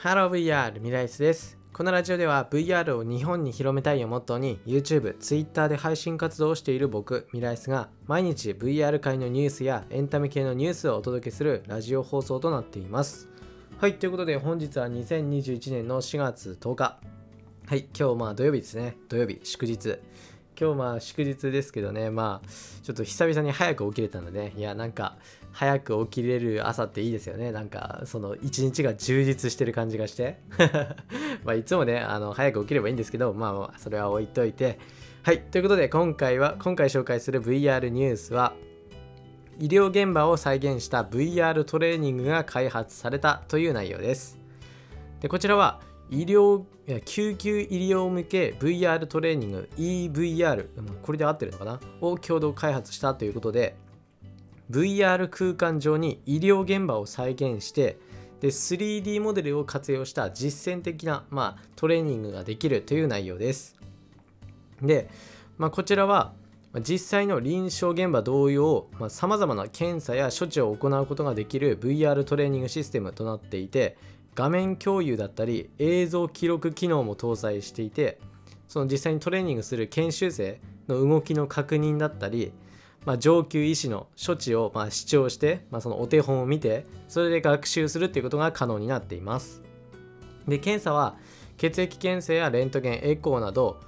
Hello VR ミライスです。このラジオでは VR を日本に広めたいをモットーに YouTube、Twitter で配信活動をしている僕、ミライスが毎日 VR 界のニュースやエンタメ系のニュースをお届けするラジオ放送となっています。はい、ということで本日は2021年の4月10日。はい、今日まあ土曜日ですね。土曜日、祝日。今日まあ祝日ですけどねまあちょっと久々に早く起きれたので、ね、いやなんか早く起きれる朝っていいですよね。なんかその一日が充実してる感じがして。まあいつもねあの早く起きればいいんですけどまあそれは置いといて。はいということで今回は今回紹介する VR ニュースは医療現場を再現した VR トレーニングが開発されたという内容です。でこちらは医療救急医療向け VR トレーニング EVR これで合ってるのかな？を共同開発したということで VR 空間上に医療現場を再現してで 3D モデルを活用した実践的な、まあ、トレーニングができるという内容です。で、まあ、こちらは実際の臨床現場同様さまざ、まな検査や処置を行うことができる VR トレーニングシステムとなっていて画面共有だったり映像記録機能も搭載していてその実際にトレーニングする研修生の動きの確認だったり、まあ、上級医師の処置をま視聴して、まあ、そのお手本を見てそれで学習するっていうことが可能になっています。で検査は血液検査やレントゲンエコーなど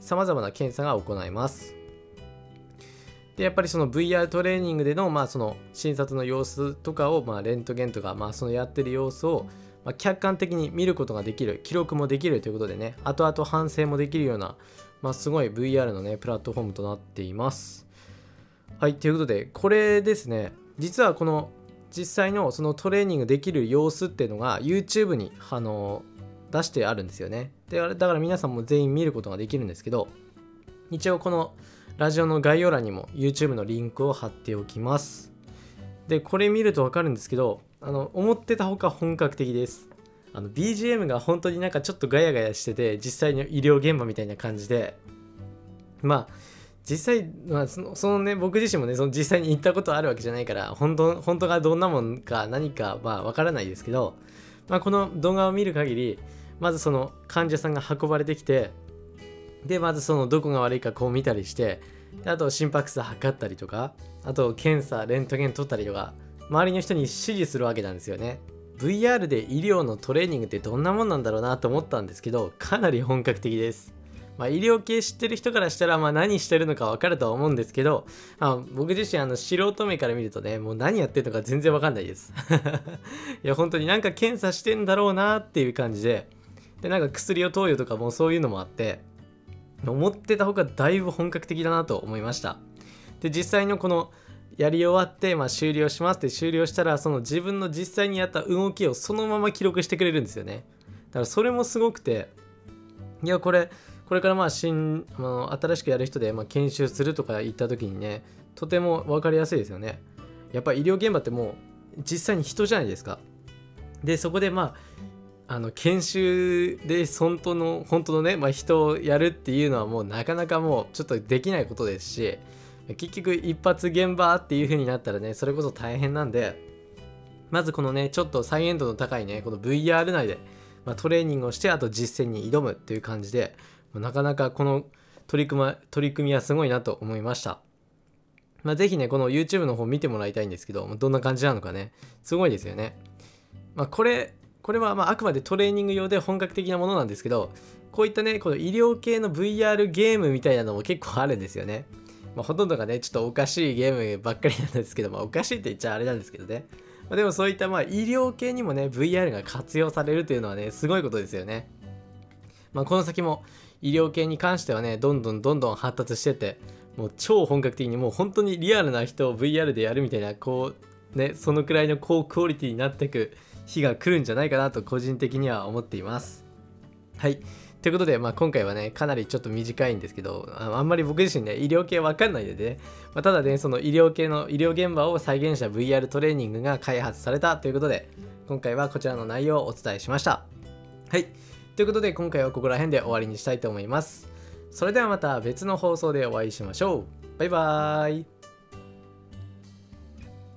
さまざ、まな検査が行います。でやっぱりその VR トレーニングでの,、まあその診察の様子とかを、まあ、レントゲンとか、まあ、そのやってる様子をまあ、客観的に見ることができる記録もできるということでね後々反省もできるような、まあ、すごい VR のねプラットフォームとなっています。はいということでこれですね。実はこの実際のそのトレーニングできる様子っていうのが YouTube にあの出してあるんですよね。でだから皆さんも全員見ることができるんですけど一応このラジオの概要欄にも YouTube のリンクを貼っておきます。でこれ見ると分かるんですけどあの思ってたほか本格的です。あの BGM が本当になんかちょっとガヤガヤしてて実際の医療現場みたいな感じで。まあ実際、まあ、そのそのね僕自身もねその実際に行ったことあるわけじゃないから本当本当がどんなもんか何かはわからないですけど、まあ、この動画を見る限りまずその患者さんが運ばれてきてでまずそのどこが悪いかこう見たりしてあと心拍数測ったりとかあと検査レントゲン取ったりとか周りの人に指示するわけなんですよね。VR で医療のトレーニングってどんなもんなんだろうなと思ったんですけどかなり本格的です。まあ、医療系知ってる人からしたら、まあ、何してるのか分かるとは思うんですけど、あ、僕自身あの素人目から見るとねもう何やってるのか全然分かんないです。いや本当になんか検査してんだろうなっていう感じででなんか薬を投与とかもそういうのもあって思ってた方がだいぶ本格的だなと思いました。で実際のこのやり終わって、まあ、終了しますって終了したらその自分の実際にやった動きをそのまま記録してくれるんですよね。だからそれもすごくていやこれこれからまあ新、まあ、新しくやる人で、まあ、研修するとか言った時にねとても分かりやすいですよね。やっぱ医療現場ってもう実際に人じゃないですか。でそこでまああの研修で本当の本当のね、まあ、人をやるっていうのはもうなかなかもうちょっとできないことですし結局一発現場っていう風になったらねそれこそ大変なんでまずこのねちょっと再現度の高いねこの VR 内で、まあ、トレーニングをしてあと実践に挑むっていう感じでなかなかこの取り組み取り組みはすごいなと思いました。まあ、ぜひね、この YouTube の方見てもらいたいんですけど、どんな感じなのかね、すごいですよね。まあ、これ、これはまああくまでトレーニング用で本格的なものなんですけど、こういったね、この医療系の VR ゲームみたいなのも結構あるんですよね。まあ、ほとんどがね、ちょっとおかしいゲームばっかりなんですけど、まあ、おかしいって言っちゃあれなんですけどね。まあ、でもそういったまあ医療系にもね、VR が活用されるというのはね、すごいことですよね。まあ、この先も医療系に関してはね、どんどんどんどん発達してて、もう超本格的にもう本当にリアルな人を VR でやるみたいな、こう、ね、そのくらいの高クオリティになってく日が来るんじゃないかなと個人的には思っています。はい。ということで、まあ、今回はね、かなりちょっと短いんですけど、あんまり僕自身ね、医療系わかんないでね、まあ、ただね、その医療系の医療現場を再現した VR トレーニングが開発されたということで、今回はこちらの内容をお伝えしました。はい。ということで、今回はここら辺で終わりにしたいと思います。それではまた別の放送でお会いしましょう。バイバーイ。